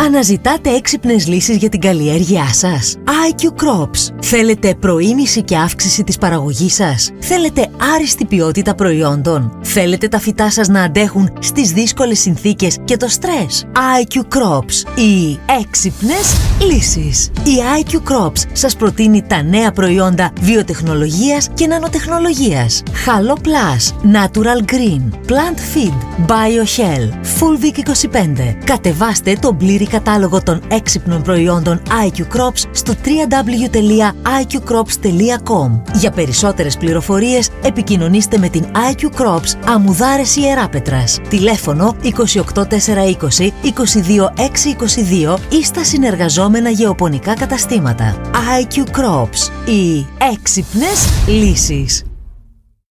Αναζητάτε έξυπνες λύσεις για την καλλιέργειά σας. IQ Crops. Θέλετε προήμιση και αύξηση της παραγωγής σας; Θέλετε άριστη ποιότητα προϊόντων; Θέλετε τα φυτά σας να αντέχουν στις δύσκολες συνθήκες και το στρες; IQ Crops. Οι έξυπνες λύσεις. Η IQ Crops σας προτείνει τα νέα προϊόντα βιοτεχνολογίας και νανοτεχνολογίας. Halo Plus, Natural Green, Plant Feed, BioHell, Full 25. Κατεβάστε τον πλήρη κατάλογο των έξυπνων προϊόντων IQ Crops στο www.iqcrops.com. Για περισσότερες πληροφορίες επικοινωνήστε με την IQ Crops Αμουδάρες Ιεράπετρας. Τηλέφωνο 28420 22622 ή στα συνεργαζόμενα γεωπονικά καταστήματα. IQ Crops. Οι έξυπνες λύσεις.